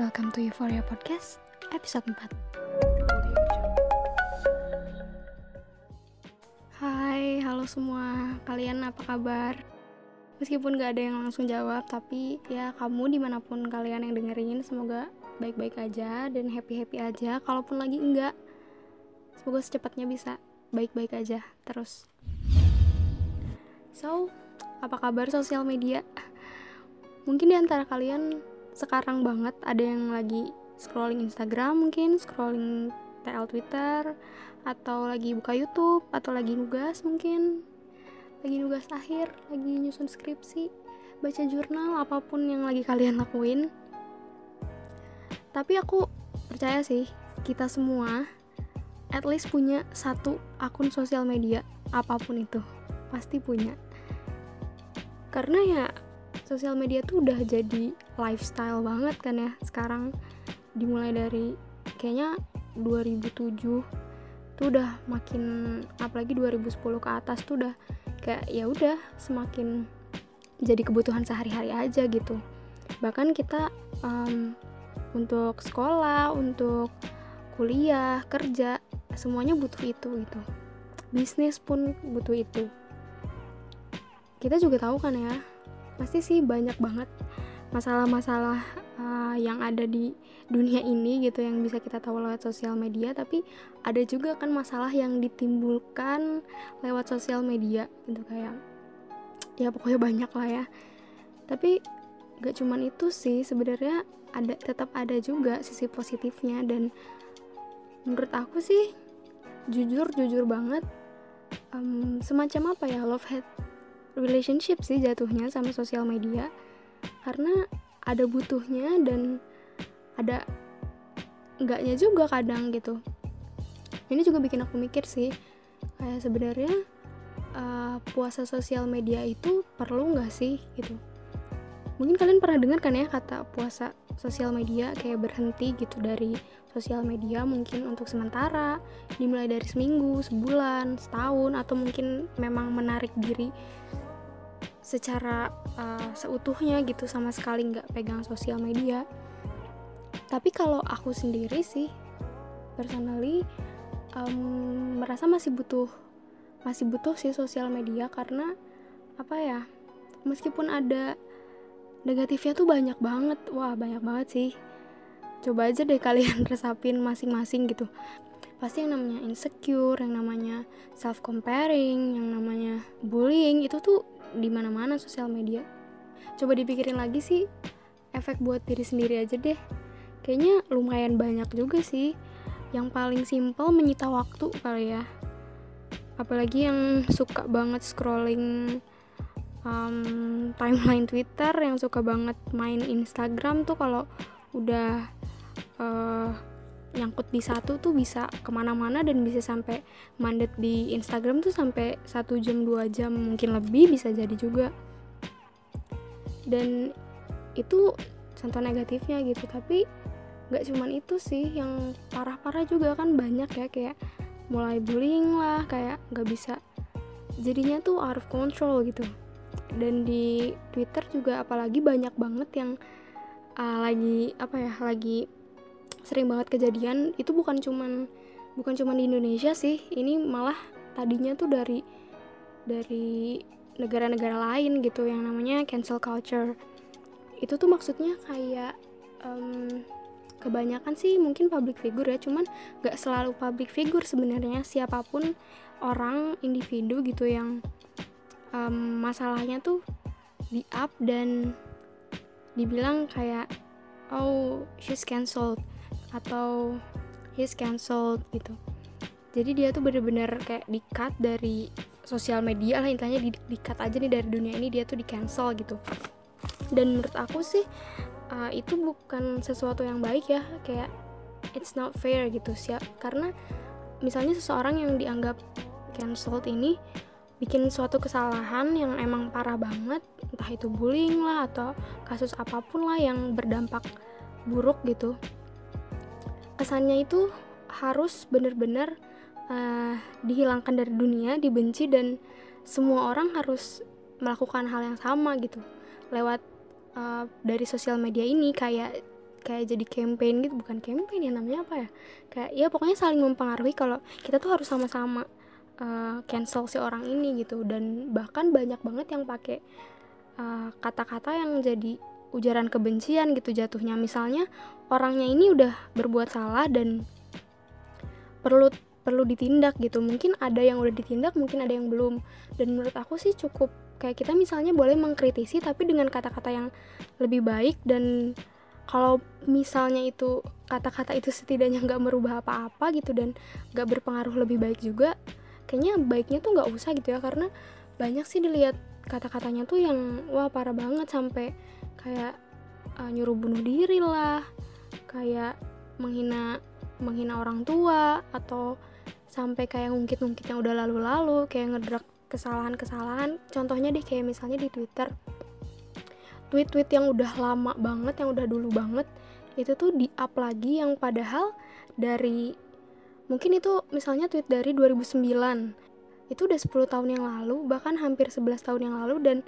Welcome to Euphoria Podcast, episode 4. Hai, halo semua. Kalian apa kabar? Meskipun gak ada yang langsung jawab, tapi ya kamu di mana pun kalian yang dengerin, semoga baik-baik aja dan happy-happy aja. Kalaupun lagi enggak, semoga secepatnya bisa baik-baik aja terus. So, apa kabar sosial media? Mungkin di antara kalian sekarang banget ada yang lagi scrolling Instagram mungkin, scrolling TL Twitter, atau lagi buka YouTube, atau lagi nugas mungkin, lagi nugas akhir, lagi nyusun skripsi, baca jurnal, apa pun yang lagi kalian lakuin. Tapi aku percaya sih, kita semua at least punya satu akun sosial media, apa pun itu, pasti punya. Karena ya sosial media tuh udah jadi lifestyle banget kan ya sekarang. Dimulai dari kayaknya 2007 tuh udah makin apalagi 2010 ke atas tuh udah kayak ya udah semakin jadi kebutuhan sehari-hari aja gitu. Bahkan kita um, untuk sekolah untuk kuliah kerja semuanya butuh itu gitu. Bisnis pun butuh itu. Kita juga tahu kan ya pasti sih banyak banget masalah-masalah uh, yang ada di dunia ini gitu yang bisa kita tahu lewat sosial media. Tapi ada juga kan masalah yang ditimbulkan lewat sosial media gitu kayak ya pokoknya banyak lah ya. Tapi gak cuman itu sih sebenarnya ada tetap ada juga sisi positifnya. Dan menurut aku sih jujur jujur banget um, semacam apa ya love hate relationship sih jatuhnya sama sosial media. Karena ada butuhnya dan ada enggaknya juga kadang gitu. Ini juga bikin aku mikir sih kayak sebenarnya uh, puasa sosial media itu perlu nggak sih gitu? Mungkin kalian pernah dengar kan ya kata puasa sosial media kayak berhenti gitu dari sosial media mungkin untuk sementara. Dimulai dari seminggu, sebulan, setahun atau mungkin memang menarik diri secara uh, seutuhnya gitu sama sekali nggak pegang sosial media. Tapi kalau aku sendiri sih personally um, merasa masih butuh masih butuh sih sosial media karena apa ya meskipun ada negatifnya tuh banyak banget. Wah banyak banget sih. Coba aja deh kalian resapin masing-masing gitu. Pasti yang namanya insecure yang namanya self comparing yang namanya bullying itu tuh di mana-mana sosial media. Coba dipikirin lagi sih efek buat diri sendiri aja deh. Kayaknya lumayan banyak juga sih yang paling simple menyita waktu kali ya. Apalagi yang suka banget scrolling um, timeline Twitter yang suka banget main Instagram tuh kalau udah uh, nyangkut di satu tuh bisa ke mana-mana dan bisa sampai mandet di Instagram tuh sampai satu jam dua jam mungkin lebih bisa jadi juga. Dan itu contoh negatifnya gitu tapi nggak cuman itu sih yang parah-parah juga kan banyak ya kayak mulai bullying lah kayak nggak bisa jadinya tuh out of control gitu dan di Twitter juga apalagi banyak banget yang uh, lagi apa ya lagi sering banget kejadian. Itu bukan cuman bukan cuman di Indonesia sih ini malah tadinya tuh dari dari negara-negara lain gitu yang namanya cancel culture. Itu tuh maksudnya kayak um, kebanyakan sih mungkin public figure ya cuman gak selalu public figure sebenarnya. Siapa pun orang individu gitu yang um, masalahnya tuh di up dan dibilang kayak oh she's cancelled atau he's cancelled gitu. Jadi dia tuh bener-bener kayak di cut dari sosial media lah intinya di, di cut aja nih dari dunia ini dia tuh di cancel gitu. Dan menurut aku sih uh, itu bukan sesuatu yang baik ya kayak it's not fair gitu sih karena misalnya seseorang yang dianggap cancelled ini bikin suatu kesalahan yang emang parah banget entah itu bullying lah atau kasus apa pun lah yang berdampak buruk gitu. Kesannya itu harus benar-benar uh, dihilangkan dari dunia, dibenci dan semua orang harus melakukan hal yang sama gitu. Lewat uh, dari sosial media ini kayak kayak jadi campaign gitu bukan campaign ya namanya apa ya kayak ya pokoknya saling mempengaruhi kalau kita tuh harus sama-sama uh, cancel si orang ini gitu. Dan bahkan banyak banget yang pakai uh, kata-kata yang jadi ujaran kebencian gitu jatuhnya. Misalnya orangnya ini udah berbuat salah dan perlu perlu ditindak gitu. Mungkin ada yang udah ditindak mungkin ada yang belum. Dan menurut aku sih cukup kayak kita misalnya boleh mengkritisi tapi dengan kata-kata yang lebih baik. Dan kalau misalnya itu kata-kata itu setidaknya nggak merubah apa-apa gitu dan nggak berpengaruh lebih baik juga kayaknya baiknya tuh nggak usah gitu ya karena banyak sih dilihat kata-katanya tuh yang wah parah banget sampai kayak uh, nyuruh bunuh diri lah kayak menghina menghina orang tua atau sampai kayak ngungkit-ngungkit yang udah lalu-lalu kayak ngedrak kesalahan-kesalahan. Contohnya deh kayak misalnya di Twitter tweet-tweet yang udah lama banget yang udah dulu banget itu tuh di up lagi yang padahal dari mungkin itu misalnya tweet dari 2009 itu udah 10 tahun yang lalu bahkan hampir 11 tahun yang lalu dan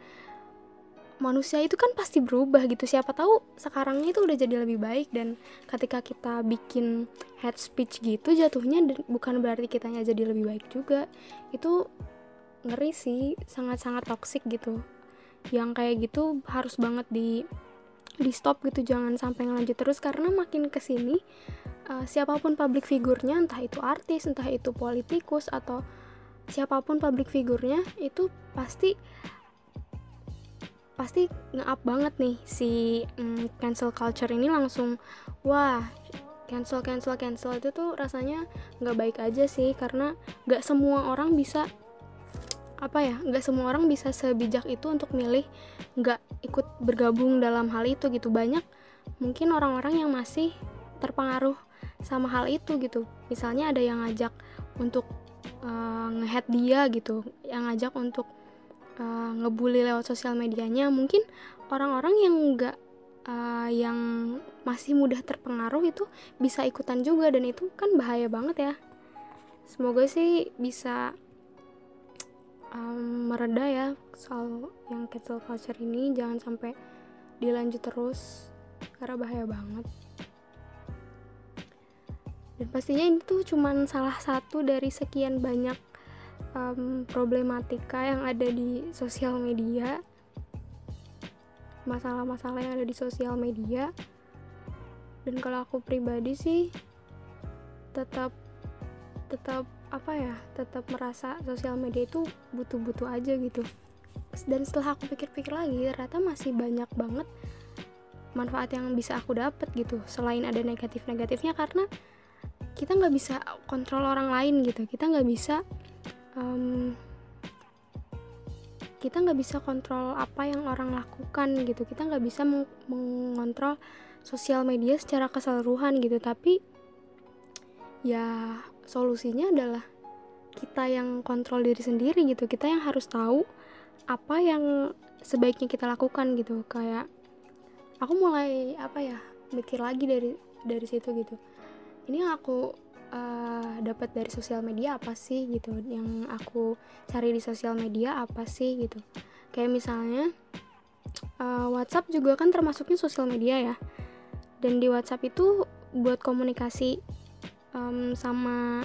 manusia itu kan pasti berubah gitu. Siapa tahu sekarang itu udah jadi lebih baik dan ketika kita bikin head speech gitu jatuhnya bukan berarti kitanya jadi lebih baik juga. Itu ngeri sih sangat-sangat toksik gitu. Yang kayak gitu harus banget di di stop gitu jangan sampai ngelanjut terus karena makin ke sini uh, siapa pun public figurnya entah itu artis entah itu politikus atau siapa pun public figurnya itu pasti pasti nge-up banget nih si mm, cancel culture ini langsung wah cancel cancel cancel. Itu tuh rasanya nggak baik aja sih karena nggak semua orang bisa apa ya nggak semua orang bisa sebijak itu untuk milih nggak ikut bergabung dalam hal itu gitu. Banyak mungkin orang-orang yang masih terpengaruh sama hal itu gitu. Misalnya ada yang ngajak untuk uh, ngehead dia gitu yang ngajak untuk uh, ngebully lewat sosial medianya mungkin orang-orang yang nggak uh, yang masih mudah terpengaruh itu bisa ikutan juga dan itu kan bahaya banget ya. Semoga sih bisa um, mereda ya soal yang cancel culture ini. Jangan sampai dilanjut terus karena bahaya banget dan pastinya itu cuma salah satu dari sekian banyak um, problematika yang ada di sosial media. Masalah-masalah yang ada di sosial media. Dan kalau aku pribadi sih tetap tetap apa ya tetap merasa sosial media itu butuh-butuh aja gitu. Dan setelah aku pikir-pikir lagi ternyata masih banyak banget manfaat yang bisa aku dapat gitu selain ada negatif-negatifnya. Karena kita nggak bisa kontrol orang lain gitu. Kita nggak bisa um, kita nggak bisa kontrol apa yang orang lakukan gitu. Kita nggak bisa meng mengontrol sosial media secara keseluruhan gitu. Tapi ya solusinya adalah kita yang kontrol diri sendiri gitu. Kita yang harus tahu apa yang sebaiknya kita lakukan gitu. Kayak aku mulai apa ya mikir lagi dari dari situ gitu ini yang aku uh, dapat dari sosial media apa sih gitu? Yang aku cari di sosial media apa sih gitu? Kayak misalnya uh, WhatsApp juga kan termasuknya sosial media ya. Dan di WhatsApp itu buat komunikasi um, sama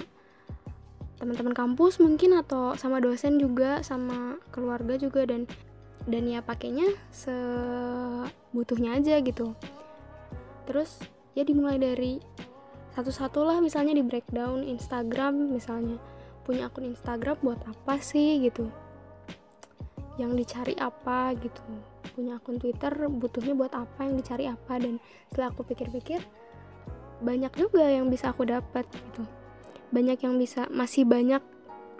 teman-teman kampus mungkin atau sama dosen juga sama keluarga juga dan dan ya pakainya sebutuhnya aja gitu. Terus ya dimulai dari satu-satu lah misalnya di breakdown Instagram misalnya. Punya akun Instagram buat apa sih gitu. Yang dicari apa gitu. Punya akun Twitter butuhnya buat apa yang dicari apa. Dan setelah aku pikir-pikir banyak juga yang bisa aku dapat gitu. Banyak yang bisa masih banyak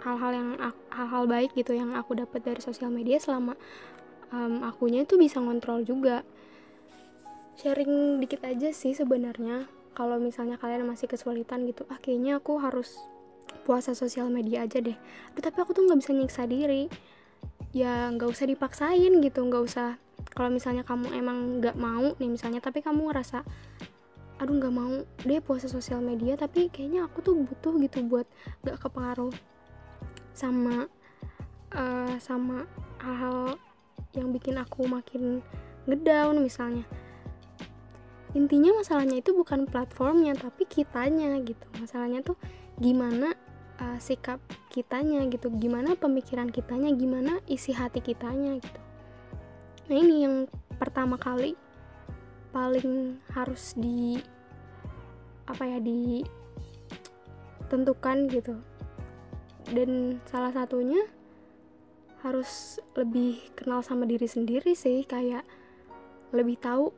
hal-hal yang hal-hal baik gitu yang aku dapat dari sosial media selama um, akunya itu bisa ngontrol juga. Sharing dikit aja sih sebenarnya kalau misalnya kalian masih kesulitan gitu ah kayaknya aku harus puasa sosial media aja deh. Aduh, tapi aku tuh nggak bisa nyiksa diri. Ya nggak usah dipaksain gitu nggak usah. Kalau misalnya kamu emang nggak mau nih misalnya tapi kamu ngerasa aduh nggak mau deh puasa sosial media tapi kayaknya aku tuh butuh gitu buat nggak kepengaruh sama uh, sama hal-hal yang bikin aku makin ngedown misalnya intinya masalahnya itu bukan platformnya tapi kitanya gitu. Masalahnya tuh gimana uh, sikap kitanya gitu. Gimana pemikiran kitanya gimana isi hati kitanya gitu. Nah ini yang pertama kali paling harus di apa ya ditentukan gitu. Dan salah satunya harus lebih kenal sama diri sendiri sih kayak lebih tahu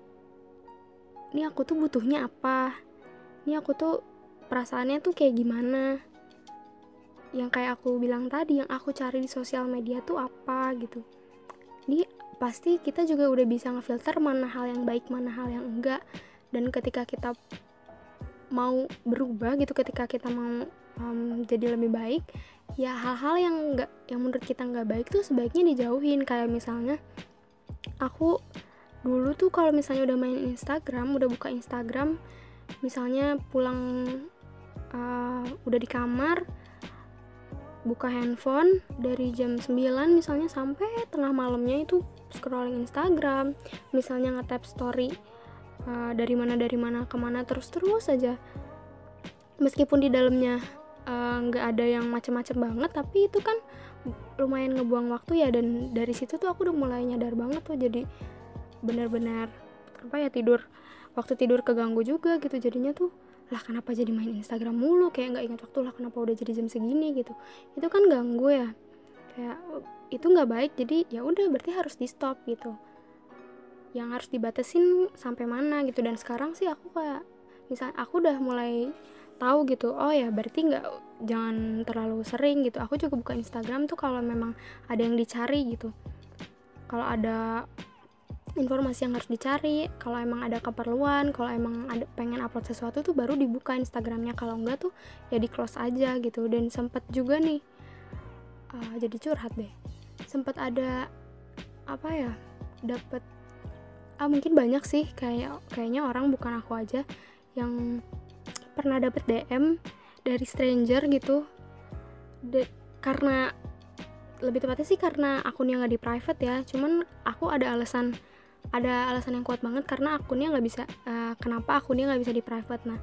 ini aku tuh butuhnya apa? Ini aku tuh perasaannya tuh kayak gimana? Yang kayak aku bilang tadi yang aku cari di sosial media tuh apa gitu. Ini pasti kita juga udah bisa ngefilter mana hal yang baik mana hal yang enggak. Dan ketika kita mau berubah gitu ketika kita mau um, jadi lebih baik ya hal-hal yang enggak yang menurut kita nggak baik tuh sebaiknya dijauhin. Kayak misalnya aku dulu tuh kalau misalnya udah main Instagram udah buka Instagram misalnya pulang uh, udah di kamar buka handphone dari jam 9 misalnya sampai tengah malamnya itu scrolling Instagram misalnya nge-tap story uh, dari mana dari mana ke mana terus terus aja. Meskipun di dalamnya eh, nggak uh, ada yang macem-macem banget tapi itu kan lumayan ngebuang waktu ya dan dari situ tuh aku udah mulai nyadar banget tuh jadi benar-benar apa ya tidur waktu tidur keganggu juga gitu jadinya tuh. Lah kenapa jadi main Instagram mulu? Kayak nggak ingat waktu lah kenapa udah jadi jam segini gitu. Itu kan ganggu ya. Kayak itu nggak baik jadi ya udah berarti harus di stop gitu. Yang harus dibatasin sampai mana gitu. Dan sekarang sih aku kayak misal aku udah mulai tahu gitu oh ya berarti nggak jangan terlalu sering gitu. Aku juga buka Instagram tuh kalau memang ada yang dicari gitu. Kalau ada informasi yang harus dicari. Kalau emang ada keperluan kalau emang ada pengen upload sesuatu tuh baru dibuka Instagramnya. Kalau enggak tuh ya di close aja gitu. Dan sempet juga nih uh, jadi curhat deh. Sempet ada apa ya dapet ah mungkin banyak sih. Kayak kayaknya orang bukan aku aja yang pernah dapet DM dari stranger gitu. De karena lebih tepatnya sih karena akunnya nggak di private ya. Cuman aku ada alasan ada alasan yang kuat banget karena akunnya nggak bisa uh, kenapa akunnya nggak bisa di private. Nah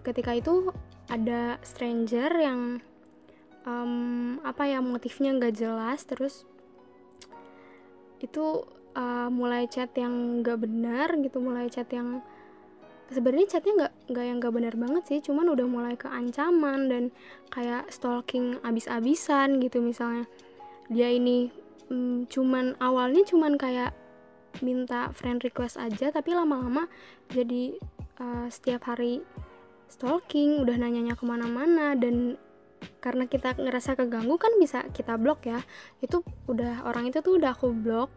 ketika itu ada stranger yang um, apa ya motifnya nggak jelas terus itu uh, mulai chat yang nggak benar gitu mulai chat yang sebenarnya chatnya nggak nggak yang nggak benar banget sih cuman udah mulai ke ancaman dan kayak stalking abis-abisan gitu misalnya. Dia ini um, cuman awalnya cuman kayak minta friend request aja tapi lama-lama jadi uh, setiap hari stalking udah nanyanya ke mana-mana dan karena kita ngerasa keganggu kan bisa kita blok ya. Itu udah orang itu tuh udah aku blok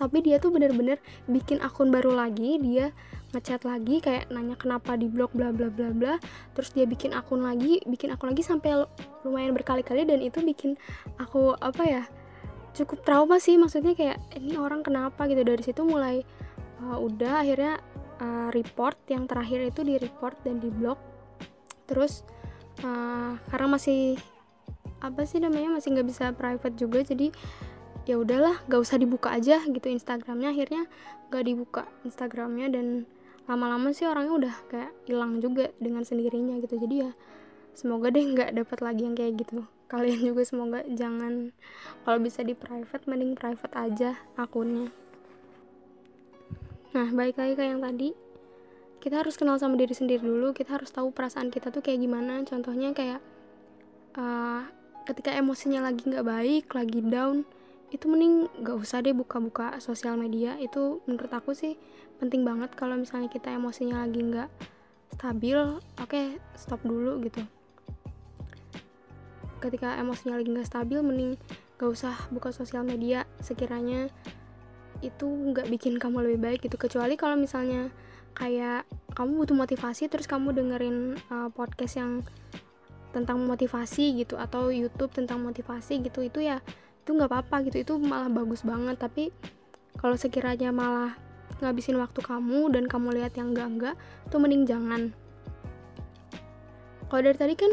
tapi dia tuh bener-bener bikin akun baru lagi dia ngechat lagi kayak nanya kenapa di blok bla bla bla bla. Terus dia bikin akun lagi bikin akun lagi sampai lumayan berkali-kali dan itu bikin aku apa ya cukup trauma sih maksudnya kayak ini orang kenapa? gitu. Dari situ mulai uh, udah akhirnya uh, report. Yang terakhir itu di report dan di blog. Terus uh, karena masih apa sih namanya masih nggak bisa private juga jadi ya udahlah gak usah dibuka aja gitu Instagramnya. Akhirnya gak dibuka Instagramnya dan lama-lama sih orangnya udah kayak hilang juga dengan sendirinya gitu. Jadi ya semoga deh nggak dapat lagi yang kayak gitu kalian juga semoga jangan kalau bisa di private mending private aja akunnya. Nah baik lagi kayak yang tadi. Kita harus kenal sama diri sendiri dulu. Kita harus tahu perasaan kita tuh kayak gimana. Contohnya kayak uh, ketika emosinya lagi nggak baik lagi down itu mending gak usah deh buka-buka sosial media. Itu menurut aku sih penting banget kalau misalnya kita emosinya lagi nggak stabil oke okay, stop dulu gitu ketika emosinya lagi nggak stabil mending gak usah buka sosial media. Sekiranya itu nggak bikin kamu lebih baik gitu. Kecuali kalau misalnya kayak kamu butuh motivasi terus kamu dengerin uh, podcast yang tentang motivasi gitu atau YouTube tentang motivasi gitu itu ya itu nggak apa-apa gitu. Itu malah bagus banget. Tapi kalau sekiranya malah ngabisin waktu kamu dan kamu lihat yang enggak-enggak tuh mending jangan. Kalau dari tadi kan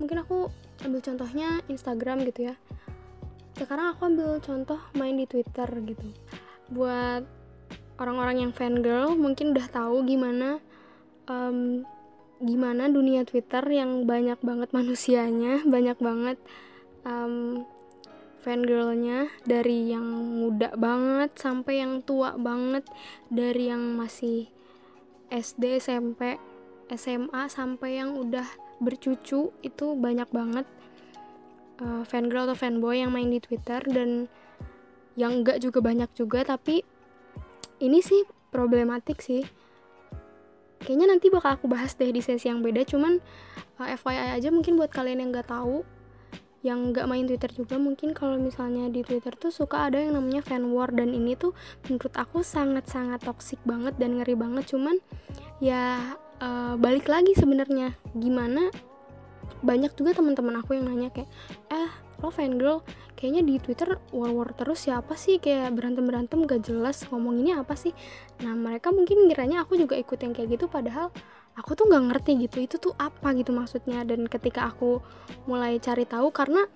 mungkin aku ambil contohnya Instagram gitu ya. Sekarang aku ambil contoh main di Twitter gitu. Buat orang-orang yang fangirl mungkin udah tahu gimana um, gimana dunia Twitter yang banyak banget manusianya banyak banget um, fangirlnya. Dari yang muda banget sampai yang tua banget. Dari yang masih SD SMP SMA sampai yang udah bercucu itu banyak banget. Uh, fangirl atau fanboy yang main di Twitter dan yang enggak juga banyak juga tapi ini sih problematik sih. Kayaknya nanti bakal aku bahas deh di sesi yang beda cuman uh, eh, FYI aja mungkin buat kalian yang nggak tahu yang nggak main Twitter juga mungkin kalau misalnya di Twitter tuh suka ada yang namanya fan war dan ini tuh menurut aku sangat-sangat toksik banget dan ngeri banget cuman ya uh, balik lagi sebenarnya. Gimana banyak juga teman-teman aku yang nanya kayak eh lo fan girl kayaknya di Twitter war-war terus siapa sih? Kayak berantem-berantem gak jelas ngomong ini apa sih. Nah mereka mungkin ngiranya aku juga ikut yang kayak gitu padahal aku tuh nggak ngerti gitu itu tuh apa gitu maksudnya. Dan ketika aku mulai cari tahu karena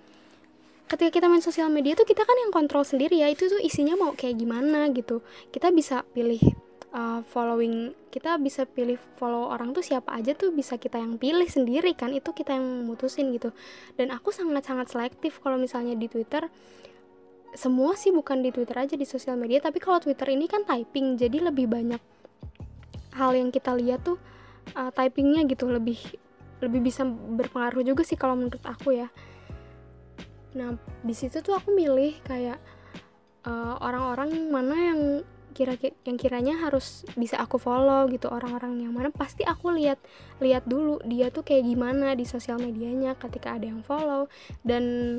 ketika kita main sosial media tuh kita kan yang kontrol sendiri ya itu tuh isinya mau kayak gimana gitu. Kita bisa pilih uh, following kita bisa pilih follow orang tuh siapa aja tuh bisa kita yang pilih sendiri kan itu kita yang mutusin gitu. Dan aku sangat sangat selektif kalau misalnya di Twitter. Semua sih bukan di Twitter aja di sosial media tapi kalau Twitter ini kan typing jadi lebih banyak hal yang kita lihat tuh uh, typingnya gitu lebih lebih bisa berpengaruh juga sih kalau menurut aku ya. Nah di situ tuh aku milih kayak uh, orang-orang mana yang kira yang kiranya harus bisa aku follow gitu orang-orang yang mana pasti aku lihat lihat dulu dia tuh kayak gimana di sosial medianya ketika ada yang follow. Dan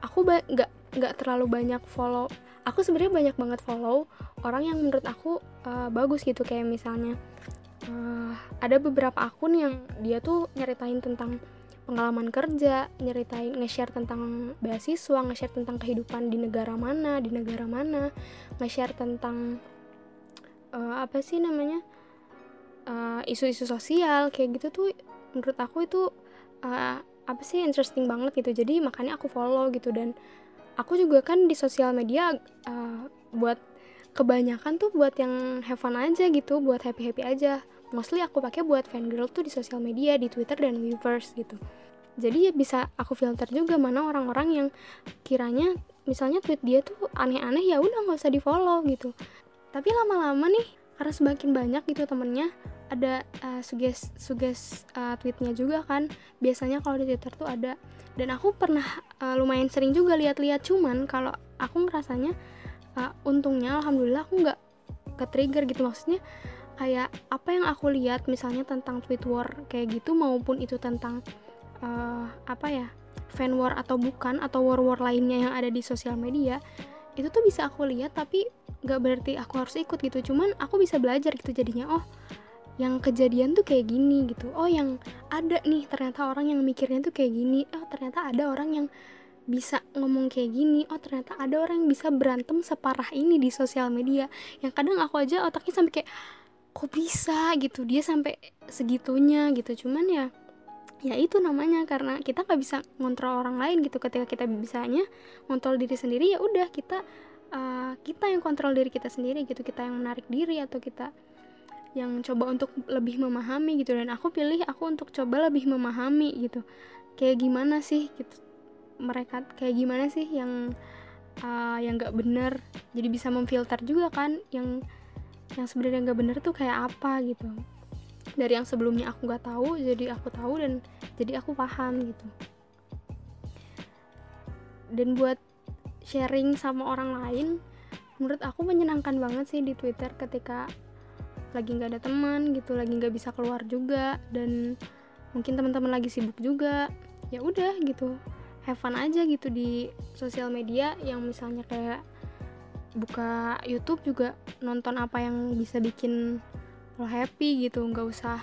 aku nggak nggak terlalu banyak follow. Aku sebenarnya banyak banget follow orang yang menurut aku uh, bagus gitu. Kayak misalnya uh, ada beberapa akun yang dia tuh nyeritain tentang pengalaman kerja, nyeritain nge-share tentang beasiswa, nge-share tentang kehidupan di negara mana, di negara mana, nge-share tentang uh, apa sih namanya eh, isu-isu uh, sosial kayak gitu tuh menurut aku itu uh, apa sih interesting banget gitu. Jadi makanya aku follow gitu dan aku juga kan di sosial media uh, buat kebanyakan tuh buat yang have fun aja gitu, buat happy happy aja mostly aku pakai buat fangirl tuh di sosial media di Twitter dan Weverse gitu. Jadi ya bisa aku filter juga mana orang-orang yang kiranya misalnya tweet dia tuh aneh-aneh ya udah nggak usah di follow gitu. Tapi lama-lama nih karena semakin banyak gitu temennya ada uh, suges suges uh, tweetnya juga kan. Biasanya kalau di twitter tuh ada. Dan aku pernah uh, lumayan sering juga lihat-lihat cuman kalau aku ngerasanya uh, untungnya alhamdulillah aku nggak ke trigger gitu. Maksudnya kayak apa yang aku lihat misalnya tentang tweet war kayak gitu maupun itu tentang uh, apa ya fan war atau bukan atau war-war lainnya yang ada di sosial media itu tuh bisa aku lihat tapi nggak berarti aku harus ikut gitu. Cuman aku bisa belajar gitu jadinya oh yang kejadian tuh kayak gini gitu. Oh yang ada nih ternyata orang yang mikirnya tuh kayak gini. Oh ternyata ada orang yang bisa ngomong kayak gini. Oh ternyata ada orang yang bisa berantem separah ini di sosial media. Yang kadang aku aja otaknya sampai kayak kok bisa gitu? Dia sampai segitunya gitu. Cuman ya ya itu namanya karena kita nggak bisa ngontrol orang lain gitu. Ketika kita bisanya ngontrol diri sendiri ya udah kita uh, kita yang kontrol diri kita sendiri gitu. Kita yang menarik diri atau kita yang coba untuk lebih memahami gitu. Dan aku pilih aku untuk coba lebih memahami gitu. Kayak gimana sih gitu? Mereka kayak gimana sih yang uh, yang nggak bener jadi bisa memfilter juga kan yang yang sebenarnya nggak bener tuh kayak apa gitu. Dari yang sebelumnya aku nggak tahu jadi aku tahu dan jadi aku paham gitu. Dan buat sharing sama orang lain menurut aku menyenangkan banget sih di Twitter ketika lagi nggak ada teman gitu lagi nggak bisa keluar juga dan mungkin teman-teman lagi sibuk juga ya udah gitu. Have fun aja gitu di sosial media yang misalnya kayak buka YouTube juga nonton apa yang bisa bikin lo happy gitu. Nggak usah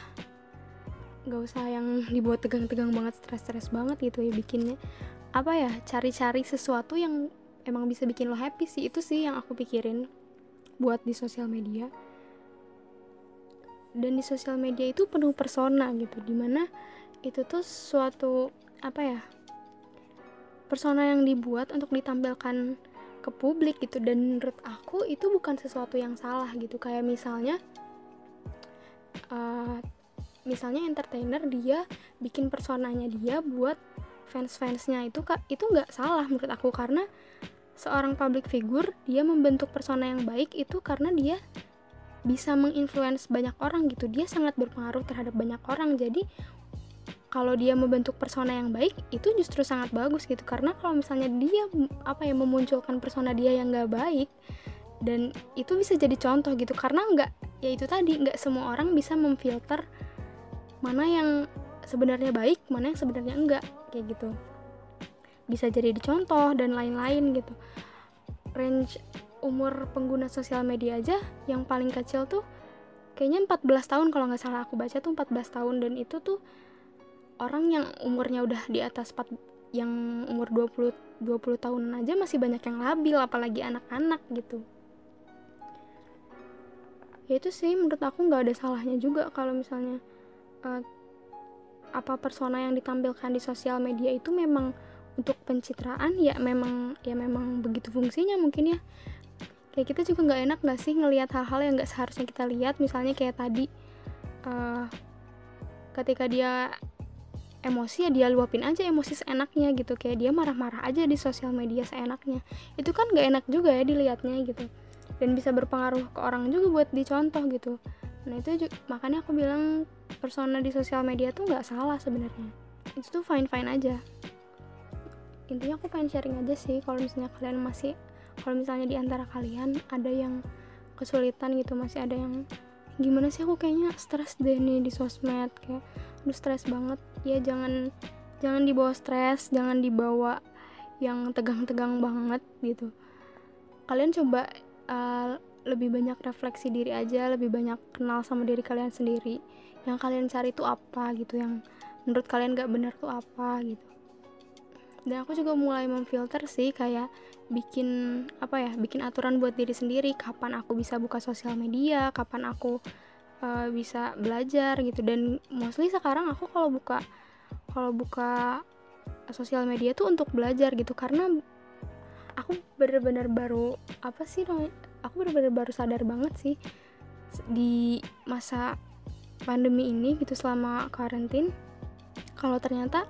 nggak usah yang dibuat tegang-tegang banget stres-stres banget gitu ya bikinnya. Apa ya cari-cari sesuatu yang emang bisa bikin lo happy sih. Itu sih yang aku pikirin buat di sosial media. Dan di sosial media itu penuh persona gitu. Di mana itu tuh suatu apa ya persona yang dibuat untuk ditampilkan ke publik gitu. Dan menurut aku itu bukan sesuatu yang salah gitu. Kayak misalnya uh, misalnya entertainer dia bikin personanya dia buat fans-fansnya itu kak itu nggak salah menurut aku. Karena seorang public figure dia membentuk persona yang baik itu karena dia bisa menginfluence banyak orang gitu. Dia sangat berpengaruh terhadap banyak orang. Jadi kalau dia membentuk persona yang baik itu justru sangat bagus gitu. Karena kalau misalnya dia apa ya memunculkan persona dia yang nggak baik dan itu bisa jadi contoh gitu. Karena nggak ya itu tadi nggak semua orang bisa memfilter mana yang sebenarnya baik mana yang sebenarnya enggak kayak gitu. Bisa jadi dicontoh dan lain-lain gitu. Range umur pengguna sosial media aja yang paling kecil tuh kayaknya 14 tahun kalau nggak salah aku baca tuh 14 tahun. Dan itu tuh orang yang umurnya udah di atas 4 yang umur 20 20 tahunan aja masih banyak yang labil apalagi anak-anak gitu. Ya itu sih menurut aku nggak ada salahnya juga kalau misalnya uh, apa persona yang ditampilkan di sosial media itu memang untuk pencitraan ya memang ya memang begitu fungsinya mungkin ya. Kayak kita juga nggak enak nggak sih ngelihat hal-hal yang nggak seharusnya kita lihat? Misalnya kayak tadi uh, ketika dia emosi ya dia luapin aja emosi seenaknya gitu. Kayak dia marah-marah aja di sosial media seenaknya. Itu kan gak enak juga ya dilihatnya gitu. Dan bisa berpengaruh ke orang juga buat dicontoh gitu. Nah itu juga, makanya aku bilang persona di sosial media tuh nggak salah sebenarnya. Itu tuh fine fine aja. Intinya aku pengen sharing aja sih kalau misalnya kalian masih kalau misalnya di antara kalian ada yang kesulitan gitu masih ada yang gimana sih aku kayaknya stres deh nih di sosmed kayak aduh stres banget ya jangan jangan dibawa stres jangan dibawa yang tegang-tegang banget gitu. Kalian coba uh, lebih banyak refleksi diri aja lebih banyak kenal sama diri kalian sendiri. Yang kalian cari itu apa gitu yang menurut kalian gak benar tuh apa gitu. Dan aku juga mulai memfilter sih kayak bikin apa ya bikin aturan buat diri sendiri. Kapan aku bisa buka sosial media kapan aku uh, bisa belajar gitu. Dan mostly sekarang aku kalau buka kalau buka sosial media tuh untuk belajar gitu. Karena aku bener-bener baru apa sih aku bener-bener baru sadar banget sih di masa pandemi ini gitu selama karantin. Kalau ternyata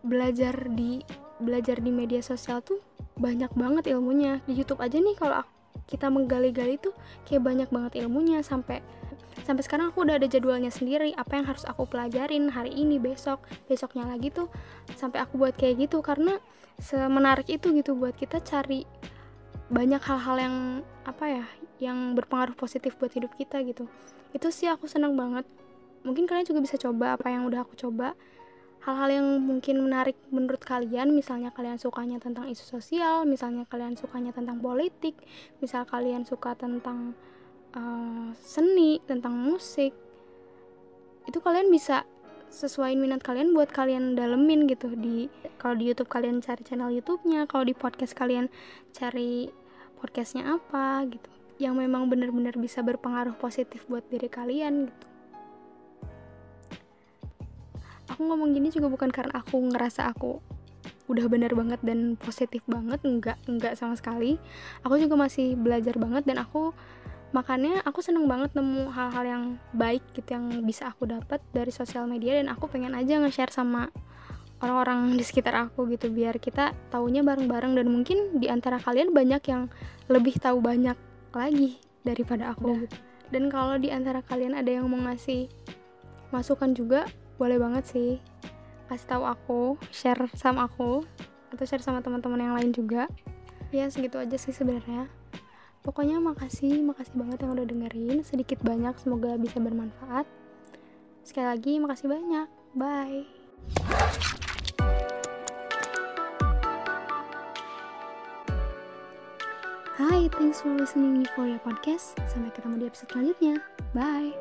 belajar di belajar di media sosial tuh banyak banget ilmunya. Di YouTube aja nih kalau kita menggali-gali tuh kayak banyak banget ilmunya sampai sampai sekarang aku udah ada jadwalnya sendiri apa yang harus aku pelajarin hari ini besok besoknya lagi tuh sampai aku buat kayak gitu. Karena semenarik itu gitu buat kita cari banyak hal-hal yang apa ya yang berpengaruh positif buat hidup kita gitu. Itu sih aku senang banget. Mungkin kalian juga bisa coba apa yang udah aku coba hal-hal yang mungkin menarik menurut kalian misalnya kalian sukanya tentang isu sosial misalnya kalian sukanya tentang politik misal kalian suka tentang uh, seni tentang musik itu kalian bisa sesuaiin minat kalian buat kalian dalemin gitu di kalau di YouTube kalian cari channel YouTube-nya kalau di podcast kalian cari podcastnya apa gitu yang memang benar-benar bisa berpengaruh positif buat diri kalian gitu aku ngomong gini juga bukan karena aku ngerasa aku udah benar banget dan positif banget enggak enggak sama sekali aku juga masih belajar banget dan aku makanya aku seneng banget nemu hal-hal yang baik gitu yang bisa aku dapat dari sosial media dan aku pengen aja nge-share sama orang-orang di sekitar aku gitu biar kita taunya bareng-bareng dan mungkin di antara kalian banyak yang lebih tahu banyak lagi daripada aku gitu. Dan kalau di antara kalian ada yang mau ngasih masukan juga boleh banget sih kasih tahu aku, share sama aku atau share sama teman-teman yang lain juga. Ya segitu aja sih sebenarnya pokoknya makasih makasih banget yang udah dengerin sedikit banyak semoga bisa bermanfaat sekali lagi makasih banyak bye Hai, thanks for listening your podcast. Sampai ketemu di episode selanjutnya. Bye.